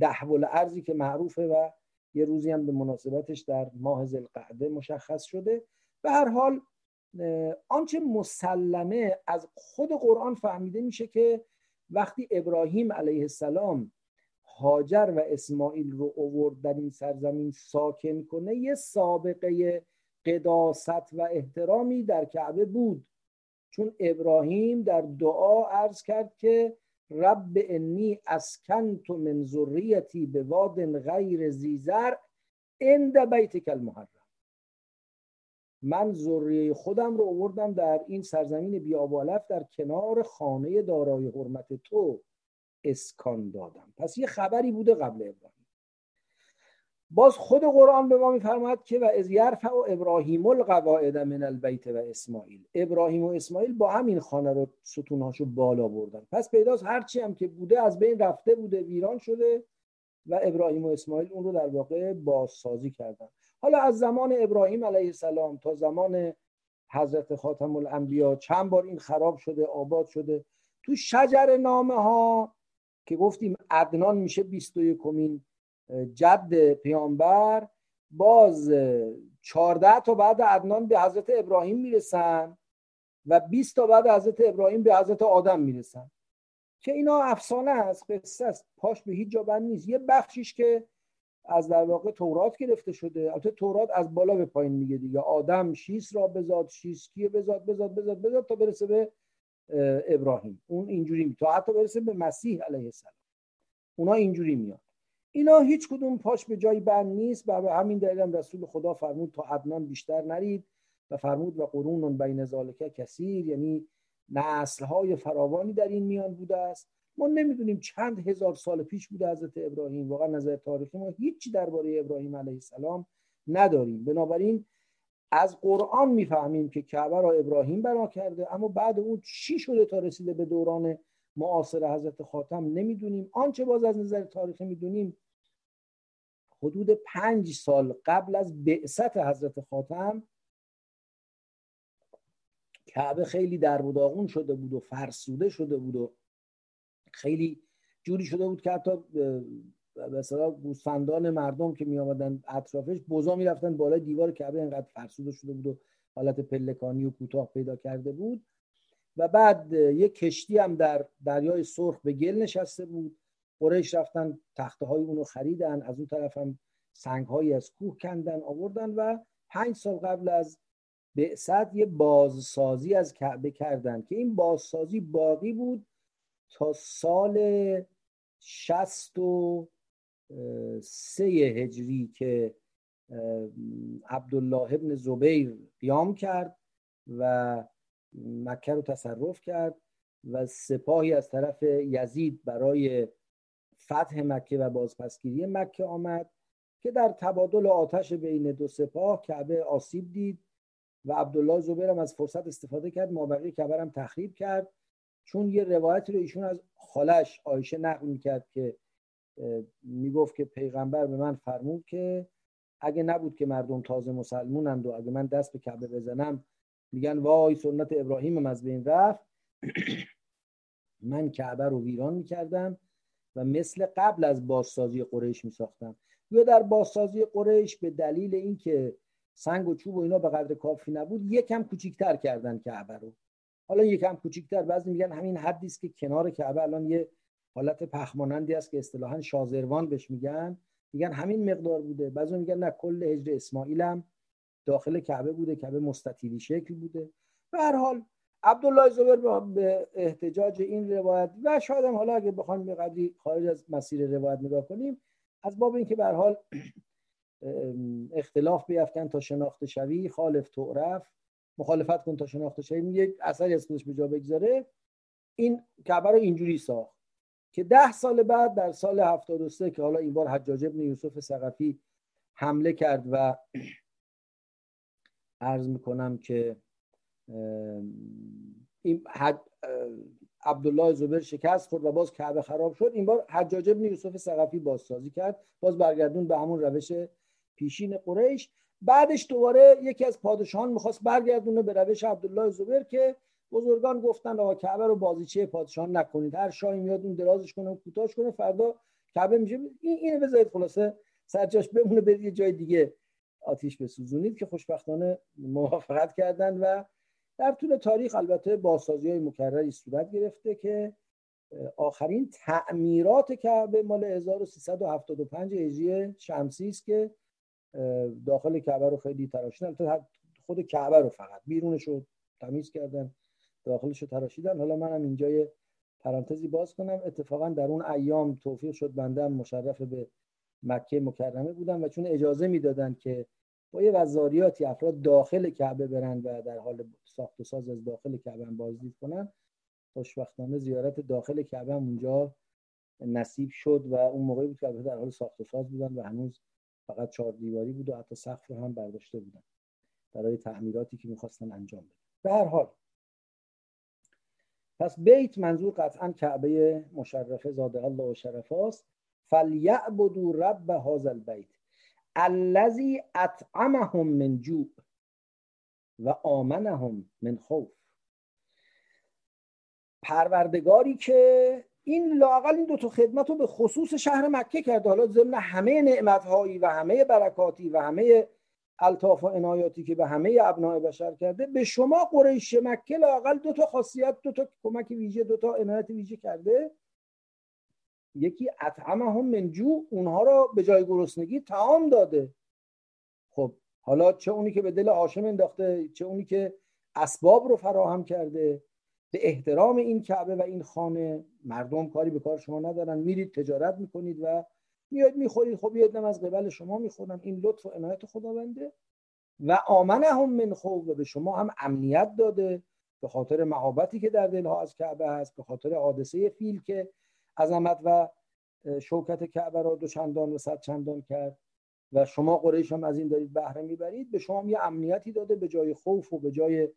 دهول ارزی که معروفه و یه روزی هم به مناسبتش در ماه زلقعده مشخص شده. به هر حال آنچه مسلمه از خود قرآن فهمیده میشه که وقتی ابراهیم علیه السلام هاجر و اسماعیل رو اوورد در این سرزمین ساکن کنه یه سابقه قداست و احترامی در کعبه بود. چون ابراهیم در دعا عرض کرد که رب انی اسکنت من ذریتی به واد غیر زیزر عند بیتک المحرم. من ذریه خودم رو آوردم در این سرزمین بیابالف در کنار خانه دارای حرمت تو اسکان دادم. پس یه خبری بوده قبل ابراهیم. باز خود قرآن به ما میفرماید که و از یرفع و ابراهیم القواعد من البیت و اسماعیل. ابراهیم و اسماعیل با همین خانه رو ستونهاشو بالا بردن. پس پیداست هرچی هم که بوده از بین رفته بوده ویران شده و ابراهیم و اسماعیل اون رو در واقع بازسازی کردن. حالا از زمان ابراهیم علیه السلام تا زمان حضرت خاتم الانبیا چند بار این خراب شده آباد شده. تو شجر نامه ها که گفتیم عدنان میشه 21 کمین جد پیامبر باز 14 تا بعد عدنان به حضرت ابراهیم می‌رسن و 20 تا بعد حضرت ابراهیم به حضرت آدم می‌رسن. که اینا افسانه است قصه است پاش به هیچ جا بند نیست. یه بخشیش که از در واقع تورات گرفته شده البته تورات از بالا به پایین میگه دیگه. آدم شیس را بزاد شیس کیه؟ بزاد بزاد بزاد بزاد تا برسه به ابراهیم. اون اینجوری تا حتی برسه به مسیح علیه السلام. اونا اینجوری میاد اینا هیچ کدوم پاش به جای بند نیست و به همین دلیل هم رسول خدا فرمود تا عدنان بیشتر نرید و فرمود و قرون بین ذالکه کثیر یعنی نسل های فراوانی در این میان بوده است. ما نمی‌دونیم چند هزار سال پیش بوده حضرت ابراهیم. واقعا نظر تاریخی ما هیچی درباره ابراهیم علیه السلام نداریم. بنابراین از قرآن می‌فهمیم که کعبه را ابراهیم بنا کرده اما بعد اون چی شده تا رسیده به دوران معاصر حضرت خاتم نمی‌دونیم. آنچه باز از نظر تاریخی می‌دونیم حدود پنج سال قبل از بعثت حضرت خاتم کعبه خیلی در شده بود و فرسوده شده بود و خیلی جوری شده بود که حتی مثلا گوسفندان مردم که می آمدن اطرافش بزا می رفتن بالای دیوار کعبه انقدر فرسوده شده بود و حالت پلکانی و کوتاه پیدا کرده بود. و بعد یک کشتی هم در دریای سرخ به گل نشسته بود. قریش رفتن تخته های اونو خریدن از اون طرف هم سنگ هایی از کوه کندن آوردن و پنج سال قبل از بعثت یه بازسازی از کعبه کردن که این بازسازی باقی بود تا سال شست و سه هجری که عبدالله ابن زبیر قیام کرد و مکه رو تصرف کرد و سپاهی از طرف یزید برای فتح مکه و بازپسگیری مکه آمد که در تبادل آتش بین دو سپاه کعبه آسیب دید و عبدالله زبیر هم از فرصت استفاده کرد مابقی کعبه هم تخریب کرد. چون یه روایت رو ایشون از خالش آیشه نقل می‌کرد که می‌گفت که پیغمبر به من فرمود که اگه نبود که مردم تازه مسلمونند و اگه من دست به کعبه بزنم میگن وای سنت ابراهیم از بین رفت. من کعبه رو ویران می‌کردم و مثل قبل از بازسازی قریش میساختم. یا در بازسازی قریش به دلیل اینکه سنگ و چوب و اینا به قدر کافی نبود یکم کوچیکتر کردن کعبه رو. حالا یکم کوچیکتر بعضی میگن همین حدی است که کنار کعبه الان یه حالت پخمانندی است که اصطلاحا شازروان بهش میگن. میگن همین مقدار بوده. بعضی میگن نه کل هجر اسماعیل هم داخل کعبه بوده کعبه مستطیلی شکل بوده. به هر حال عبدالله زبیر به احتجاج این روایت و شاید حالا اگه بخوایم به قدری خارج از مسیر روایت نگاه کنیم از باب اینکه به هر حال اختلاف بیافکن تا شناخته شوی خالف تعرف مخالفت کن تا شناخته شوی یک اثری از خودش به جا بگذاره. این کعبه رو اینجوری ساخت که ده سال بعد در سال 73 که حالا این بار حجاج ابن یوسف سقفی حمله کرد و عرض می‌کنم که این حد عبدالله زبیر شکست خورد و باز کعبه خراب شد. این بار حجاج ابن یوسف سقفی بازسازی کرد. باز برگردون به همون روش پیشین قریش. بعدش دوباره یکی از پادشاهان می‌خواست برگردونه به روش عبدالله زبیر که بزرگان گفتن آقا کعبه رو بازیچه پادشاهان نکنید. هر شاهی میاد اون درازش کنه کوتاهش کنه فردا کعبه میشه. این اینو بذارید خلاصه سرجاش بمونه برید یه جای دیگه. آتیش بسوزونید که خوشبختانه موافقت کردن و در طول تاریخ البته بازسازی های مکرری صورت گرفته که آخرین تعمیرات کعبه مال 1375 هجری شمسی است که داخل کعبه رو خیلی تراشیدن. خود کعبه رو فقط بیرونش رو تمیز کردن داخلش رو تراشیدن. حالا منم اینجا پرانتزی باز کنم. اتفاقا در اون ایام توفیق شد بنده مشرف به مکه مکرمه بودم و چون اجازه می‌دادن که با یه وزاریاتی افراد داخل کعبه برن و در حال ساخت و ساز از داخل کعبه هم بازدید کنن خوشبختانه زیارت داخل کعبه هم اونجا نصیب شد و اون موقعی بود که در حال ساخت و ساز بودن و هنوز فقط چهار دیواری بود و حتی سقف رو هم برداشته بودن برای تعمیراتی که می‌خواستن انجام بدن. به هر حال پس بیت منظور قطعا کعبه مشرفه زاده الله و شرفاست. فلیعبدوا رب هذا البیت الذی اطعمهم من جوع و آمنهم من خوف. پروردگاری که این لاقل این دو تا خدمت رو به خصوص شهر مکه کرده. حالا ضمن همه نعمتهایی و همه برکاتی و همه الطاف و عنایاتی که به همه ابناع بشر کرده به شما قریش مکه لاقل دو تا خاصیت دو تا کمک ویژه دو تا عنایت ویژه کرده. یکی اطعمهم من جو اونها را به جای گرسنگی تعام داده. خب حالا چه اونی که به دل هاشم انداخته چه اونی که اسباب رو فراهم کرده. به احترام این کعبه و این خانه مردم کاری به کار شما ندارن. میرید تجارت می‌کنید و میاد می‌خورید. خب یه از قبل شما می‌خورن. این لطف و عنایت خداونده. و آمنه هم من خوب و به شما هم امنیت داده. به خاطر محبتی که در دلها از کعبه هست به خاطر حادثه فیل که عظمت و شوکت کعبه را دو چندان و صد چندان کرد و شما قریش هم از این دارید بهره می‌برید. به شما یه امنیتی داده به جای خوف و به جای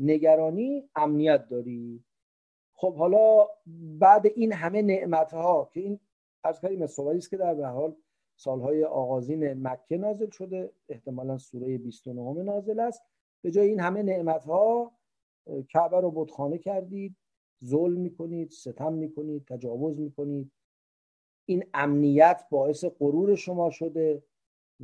نگرانی امنیت داری. خب حالا بعد این همه نعمت ها که این از کردیم است که در به حال سالهای آغازین مکه نازل شده احتمالا سوره 29 نازل است. به جای این همه نعمت ها کعبه رو بتخانه کردید. ظلم می‌کنید ستم می‌کنید تجاوز می‌کنید. این امنیت باعث غرور شما شده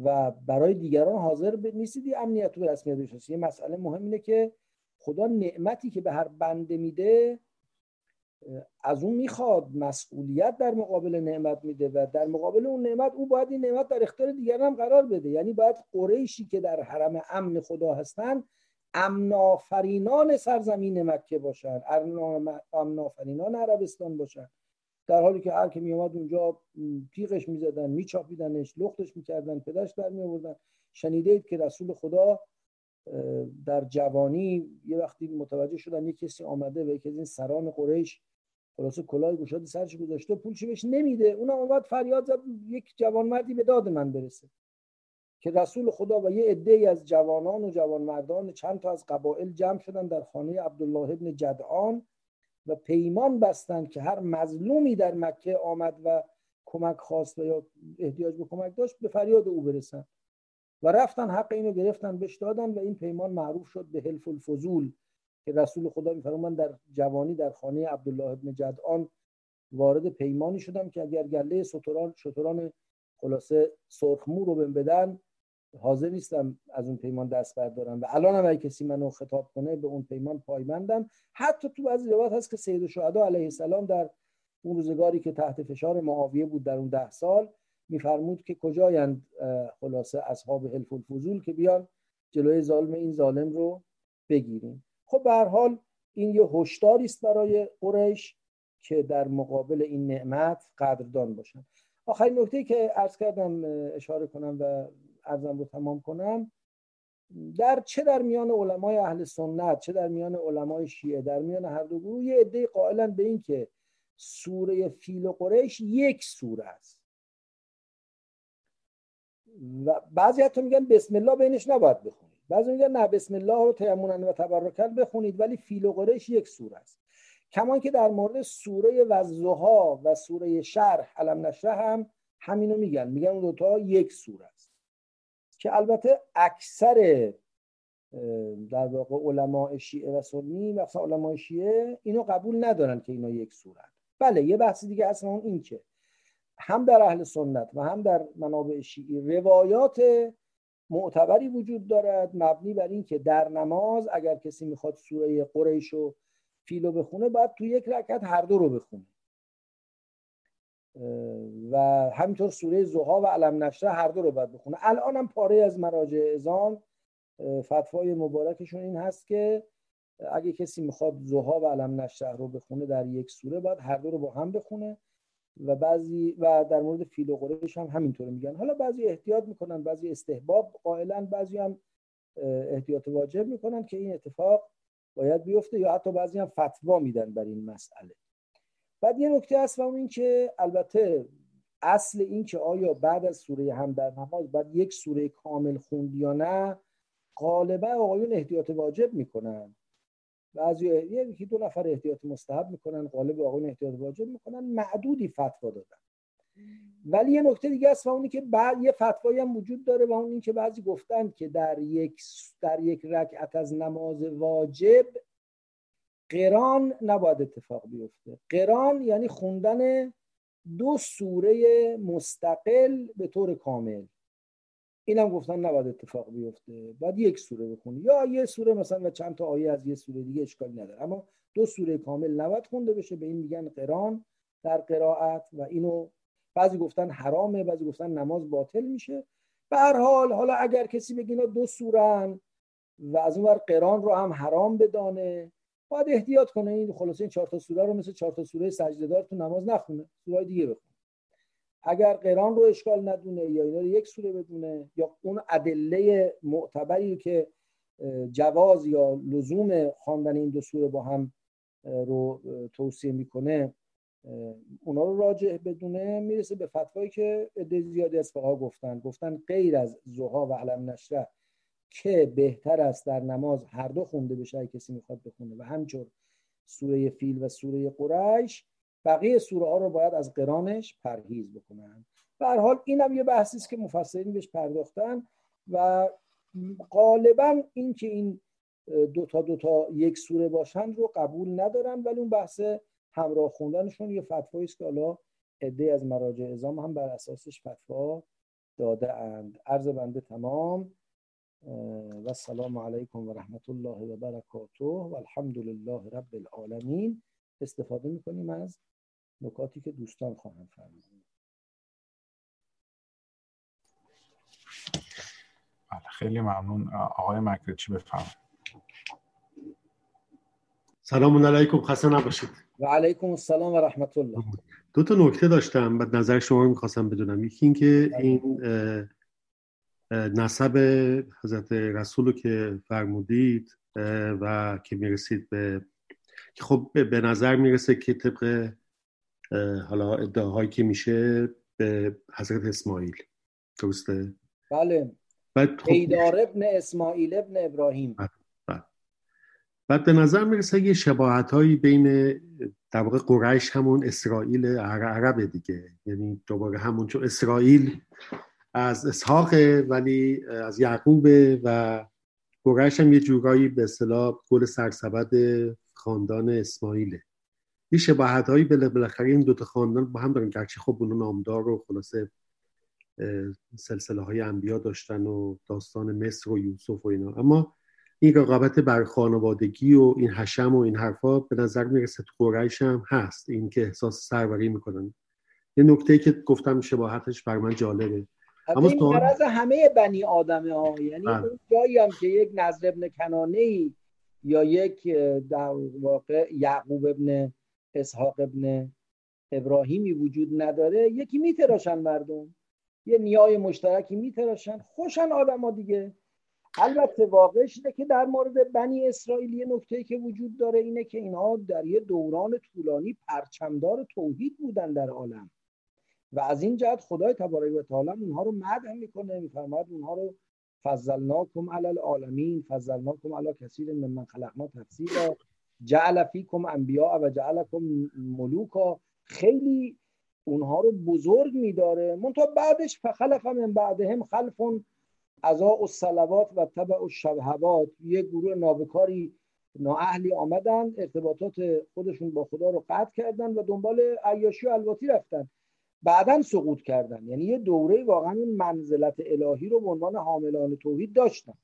و برای دیگران حاضر نیستید امنیت رو به رسمیت بشناسید یه مسئله مهم اینه که خدا نعمتی که به هر بنده میده از اون می‌خواد مسئولیت در مقابل نعمت میده و در مقابل اون نعمت او باید این نعمت در اختیار دیگران هم قرار بده. یعنی باید قریشی که در حرم امن خدا هستن امنافرینان سرزمین مکه باشن. امنافرینان عربستان باشن. در حالی که هر که میومد اونجا تیغش می‌زدن میچاپیدنش لختش می‌کردن پدرش در میآوردن. شنیدید که رسول خدا در جوانی یه وقتی متوجه شدن یه کسی آمده و یکی از این سران قریش خلاصه کلاه گشاد سرش گذاشته پولش بهش نمیده؟ اونم اومد فریاد زد یک جوان مردی به داد من برسه. که رسول خدا و یه عده از جوانان و جوانمردان چند تا از قبایل جمع شدن در خانه عبدالله ابن جدعان و پیمان بستند که هر مظلومی در مکه آمد و کمک خواست و یا احتیاج به کمک داشت به فریاد او برسن. و رفتن حق اینو گرفتن بهش دادن و این پیمان معروف شد به حلف الفضول که رسول خدا میفرمان در جوانی در خانه عبدالله ابن جدعان وارد پیمانی شدم که اگر گله شتران شتران خلاصه سرخمو رو بهم بدن حاضر نیستم از اون پیمان دست بردارم. و الان هم کسی منو خطاب کنه به اون پیمان پایبندم. حتی تو بعضی روایت هست که سید الشهدا علیه السلام در اون روزگاری که تحت فشار معاویه بود در اون ده سال میفرمود که کجایند خلاصه اصحاب حلف الفضول که بیان جلوی ظالم این ظالم رو بگیریم. خب به هر حال این یه هشداری است برای قریش که در مقابل این نعمت قدردان باشن. آخرین نکته که عرض کردم اشاره کنم و ارزم رو تمام کنم در چه در میان علمای اهل سنت چه در میان علمای شیعه در میان هر دو گروه یه عده قائلا به این که سوره فیل و قریش یک سوره است. و بعضی حتی میگن بسم الله بینش نباید بخونید. بعضی میگن نه بسم الله رو تیمونن و تبرکن بخونید ولی فیل و قریش یک سوره است. کمان که در مورد سوره وزها و سوره شرح علم نشره هم همینو میگن. میگن اون دوتا یک سوره است. که البته اکثر در واقع علماء شیعه و سنی مثلا علماء شیعه اینو قبول ندارن که اینا یک سوره بله یه بحث دیگه اصلا اون این که هم در اهل سنت و هم در منابع شیعی روایات معتبری وجود دارد مبنی بر این که در نماز اگر کسی می‌خواد سوره قریش و فیلو بخونه باید تو یک رکعت هر دو رو بخونه. و همینطور سوره زها و علم نشره هر دو رو باید بخونه. الان هم پاره از مراجع ازان فتوای مبارکشون این هست که اگه کسی می‌خواد زها و علم نشره رو بخونه در یک سوره باید هر دو رو با هم بخونه و بعضی و در مورد فیل و قریش هم همینطور میگن. حالا بعضی احتیاط می‌کنن بعضی استحباب قائلا بعضی هم احتیاط واجب می‌کنن که این اتفاق باید بیفته یا حتی بعضی هم فتوا میدن بر این مسئله. بعد یه نکته هست و این که البته اصل این که آیا بعد از سوره هم در نماز بعد یک سوره کامل خوند یا نه غالبا آقایون احتیاط واجب می‌کنن. بعضی یکی دو نفر احتیاط مستحب می‌کنن غالب آقایون احتیاط واجب می‌کنن معدودی فتوا دادن. ولی یه نکته دیگه است و اونی که بعد یه فتوایی هم وجود داره و اون این که بعضی گفتن که در یک در یک رکعت از نماز واجب قران نباید اتفاق بیفته. قران یعنی خوندن دو سوره مستقل به طور کامل. اینم گفتن نباید اتفاق بیفته. باید یک سوره بخونی. یا یه سوره مثلا و چند تا آیه از یه سوره دیگه اشکالی نداره. اما دو سوره کامل نباید خونده بشه. به این میگن قران در قرائت و اینو بعضی گفتن حرامه بعضی گفتن نماز باطل میشه. به هر حال حالا اگر کسی بگینا دو سورن و از اون قران رو هم حرام بدانه باید احتیاط کنه این خلاصه این چهار تا سوره رو مثل چهار تا سوره سجده دار تو نماز نخونه سوره دیگه بخونه. اگر قران رو اشکال ندونه یا اینا رو یک سوره بدونه یا اون ادله معتبری که جواز یا لزوم خواندن این دو سوره با هم رو توصیه می‌کنه اونا رو راجع بدونه می‌رسه به فتوایی که عده زیادی از فقها گفتن. گفتن غیر از زها و علم نشره که بهتر است در نماز هر دو خونده بشه اگه کسی می‌خواد بخونه. و همچون سوره فیل و سوره قریش بقیه سوره ها رو باید از قرانش پرهیز بکنن. به هر حال اینم یه بحثی است که مفسرین بهش پرداختن و غالبا این که این دو تا دو تا یک سوره باشن رو قبول ندارن ولی اون بحث همراه خوندنشون یه فتوایی است که حالا عده از مراجع ازام هم بر اساسش فتوا داده اند. عرض بنده تمام. و السلام علیکم و رحمت الله و برکاته و الحمد لله رب العالمین. استفاده می‌کنیم از نکاتی که دوستان خواهند فرمود بله خیلی ممنون. آقای مکرچی بفرمایید؟ سلام علیکم خسته نباشید. و علیکم السلام و رحمت الله دو تا نکته داشتم بعد نظر شما رو می‌خواستم بدونم. یکی اینکه این نسب حضرت رسول رو که فرمودید و که می‌رسید به خب به نظر می‌رسه که طبق حالا ادعاهایی که میشه به حضرت اسماعیل درسته؟ بله بعد خب ابن اسماعیل ابن ابراهیم بله. بعد به نظر می‌رسه یه شباهت هایی بین در واقع قریش همون اسرائیل عرب دیگه یعنی دوباره همون چون اسرائیل از اسحاق ولی از یعقوب و قریش هم یه جورایی به اصطلاح گل سرسبد خاندان اسماعیله. یه شباهت هایی بالاخره این دوتا خاندان با هم دارن گرچه خب اونو نامدار و خلاصه سلسله های انبیا داشتن و داستان مصر و یوسف و اینا. اما این رقابت بر خانوادگی و این حشم و این حرفا به نظر می‌رسه تو قریش هم هست. این که احساس سروری می‌کنن. یه نکته که گفتم شباهتش بر من جالبه. اما این مرز همه بنی آدمه ها. یعنی بله. اون جایی هم که یک نظر ابن کنانه ای یا یک در واقع یعقوب ابن اسحاق ابن ابراهیمی وجود نداره یکی میتراشن مردم. یه نیای مشترکی میتراشن. خوشن آدم ها دیگه. البته واقعش اینه که در مورد بنی اسرائیل یه نکته که وجود داره اینه که اینها در یه دوران طولانی پرچمدار توحید بودن در عالم. و از این جهت خدای تبارک و تعالی اونها رو مدح می‌کنه میفرماد اونها رو فضلناکم علی العالمین فضلناکم علی کثیر ممن خلقنا تفصیلا جعل فیکم انبیاء و جعلکم ملوکا. خیلی اونها رو بزرگ میداره. منتها بعدش فخلف من بعدهم خلفون ازا و صلوات و طبع و شبهوات یه گروه نابکاری نااهلی آمدن ارتباطات خودشون با خدا رو قطع کردن و دنبال عیاشی و الواتی رفتن. بعدا سقوط کردن. یعنی یه دوره واقعا این منزلت الهی رو به عنوان حاملان توحید داشتن.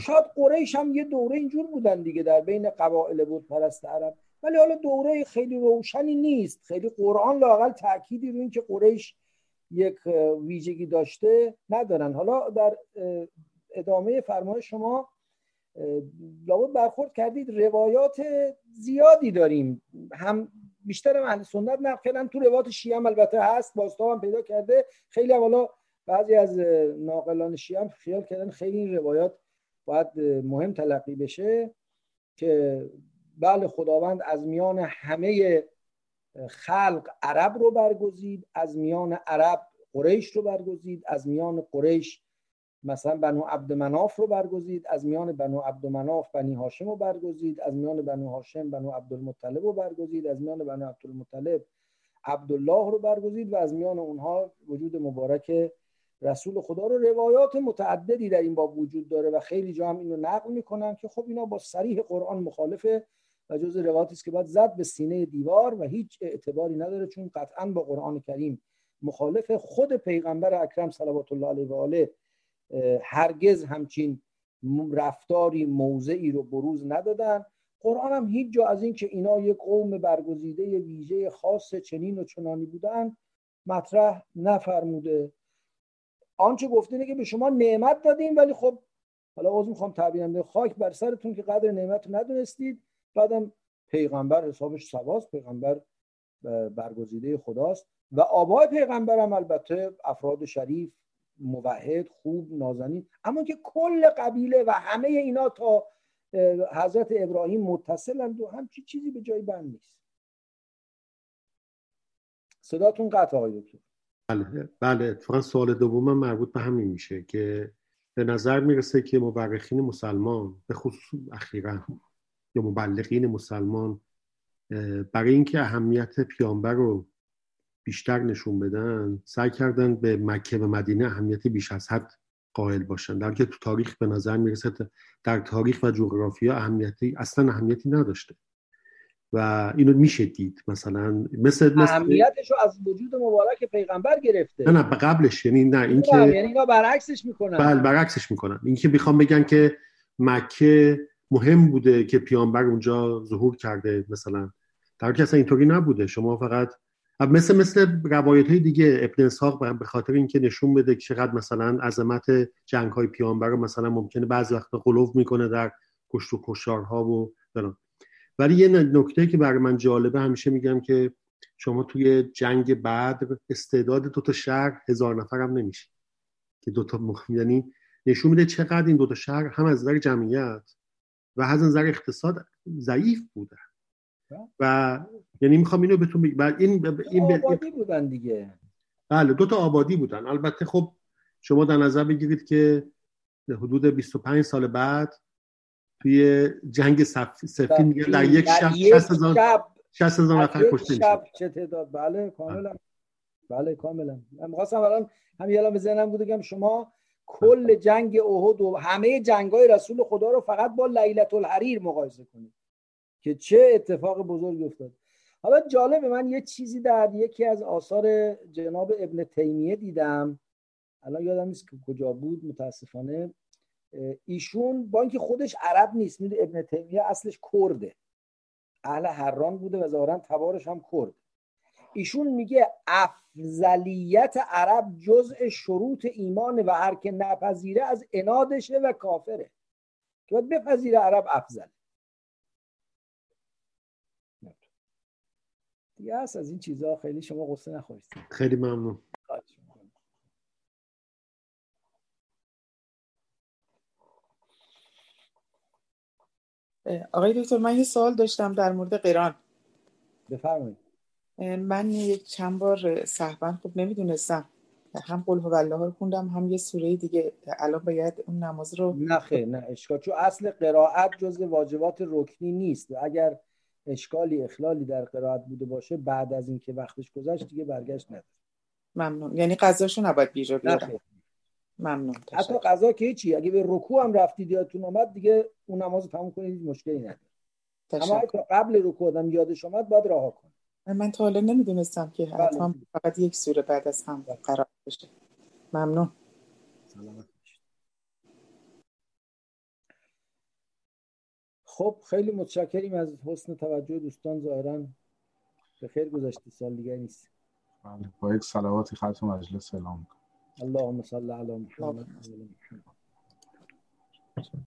شاید قریش هم یه دوره اینجور بودن دیگه در بین قبایل بود پرست عرب. ولی حالا دوره خیلی روشنی نیست. خیلی قرآن لاقل تأکیدی رو این که قریش یک ویژگی داشته ندارن. حالا در ادامه فرمای شما لابد برخورد کردید. روایات زیادی داریم. هم بیشتر اهل سنت نقل کردن تو روایات شیعه هم البته هست. بازتاب هم پیدا کرده. خیلی حالا بعضی از ناقلان شیعه هم خیال کردن خیلی این روایات باید مهم تلقی بشه که بله خداوند از میان همه خلق عرب رو برگزید از میان عرب قریش رو برگزید از میان قریش مثلا بنو عبد مناف رو برگزید از میان بنو عبد مناف بنی هاشم رو برگزید از میان بنو هاشم بنو عبدالمطلب رو برگزید از میان بنو عبدالمطلب عبدالله رو برگزید و از میان اونها وجود مبارک رسول خدا رو روایات متعددی در این باب وجود داره و خیلی جا هم اینو نقل می‌کنن که خب اینا با سریح قرآن مخالفه و جز روایاتی است که باید زد به سینه دیوار و هیچ اعتباری نداره چون قطعا با قرآن کریم مخالف خود پیغمبر اکرم صلوات الله علیه و آله هرگز همچین رفتاری موضعی رو بروز ندادن. قرآن هم هیچ جا از این که اینا یک قوم برگزیده ویژه خاص چنین و چنانی بودن مطرح نفرموده. آنچه گفته اینه که به شما نعمت دادیم ولی خب حالا عذر می‌خوام تعبیرم خاک بر سرتون که قدر نعمت ندونستید. بعدم پیغمبر حسابش سواست پیغمبر برگزیده خداست. و آبای پیغمبر هم البته افراد شریف موحد خوب نازنین. اما که کل قبیله و همه اینا تا حضرت ابراهیم متصلند و همچی چیزی به جای بند نیست. صداتون قطع آقای دکتر. بله بله. اتفاقا سوال دومم مربوط به همین میشه که به نظر می‌رسه که مورخین مسلمان به خصوص اخیرا یا مبلغین مسلمان برای اینکه اهمیت پیامبر رو بیشتر نشون بدن سعی کردن به مکه و مدینه اهمیتی بیش از حد قائل باشن. در که تو تاریخ به نظر می‌رسه در تاریخ و جغرافیا اهمیتی اصلا اهمیتی نداشته. و اینو میشه دید مثلا مثل اهمیتش رو از وجود مبارک پیغمبر گرفته. نه نه قبلش یعنی نه اینکه یعنی اینا برعکسش می‌کنن. بله برعکسش می‌کنن. اینکه می‌خوام بگن که مکه مهم بوده که پیامبر اونجا ظهور کرده مثلا. در که اصلا اینطوری نبوده. شما فقط مثل مثل روایت های دیگه ابن اسحاق به خاطر اینکه نشون بده که چقدر مثلا عظمت جنگ های پیامبر مثلا ممکنه بعضی وقت قلوب می‌کنه در کشت و کشارها و دارم. ولی یه نکته که برای من جالبه همیشه میگم که شما توی جنگ بعد استعداد دو تا شهر هزار نفر هم نمیشه که دو تا. یعنی نشون میده چقدر این دو تا شهر هم از نظر جمعیت و از نظر اقتصاد ضعیف بودن و یعنی می‌خوام اینو بهتون بگم این این آبادی بودن دیگه. بله دو تا آبادی بودن. البته خب شما در نظر بگیرید که حدود 25 سال بعد توی جنگ سفین میگن در یک شب 60 هزار نفر کشته شب چه تعداد؟ بله کاملا. بله کاملا. من می‌خواستم الان هم یالا به ذهنم بود بگم شما کل جنگ احد و همه جنگای رسول خدا رو فقط با لیلت الحریر مقایسه کنید. که چه اتفاق بزرگی افتاد. حالا جالبه من یه چیزی در یکی از آثار جناب ابن تیمیه دیدم. الان یادم نیست که کجا بود متاسفانه. ایشون با اینکه خودش عرب نیست میده ابن تیمیه اصلش کرده. اهل حران بوده و ظاهرا تبارش هم کرد. ایشون میگه افضلیت عرب جزء شروط ایمان و هر که نپذیره از انادشه و کافره. که باید بپذیره عرب افضل. دیگه هست از این چیزها خیلی شما قصه نخورید. خیلی ممنون. آقای دکتر من یه سوال داشتم در مورد قران بفرمایید. من یک چند بار صحبن خوب نمی‌دونستم. هم قل هو الله رو خوندم هم یه سوره دیگه. الان باید اون نماز رو نه خیر نه اشکال. چون اصل قرائت جز واجبات رکنی نیست. اگر اشکالی اخلالی در قرائت بوده باشه بعد از اینکه وقتش گذشت دیگه برگشت نداره. ممنون. یعنی قضاشو نباید بیجا بیارم. ممنون. حتی قضا که چی اگه به رکوع هم رفتید یادتون اومد دیگه اون نماز تموم کنید مشکلی نداره. اما تا قبل رکوع آدم یادش اومد باید رها کنه. من تا حالا نمی‌دونستم که بله. حتما فقط یک سوره بعد از هم قرار بشه. ممنون. سلامت. خب خیلی متشکریم از حسن توجه دوستان. ظاهرا به خیر گذشته سال دیگه نیست. بله با یک صلواتی ختم مجلس سلام اللهم صل علی محمد.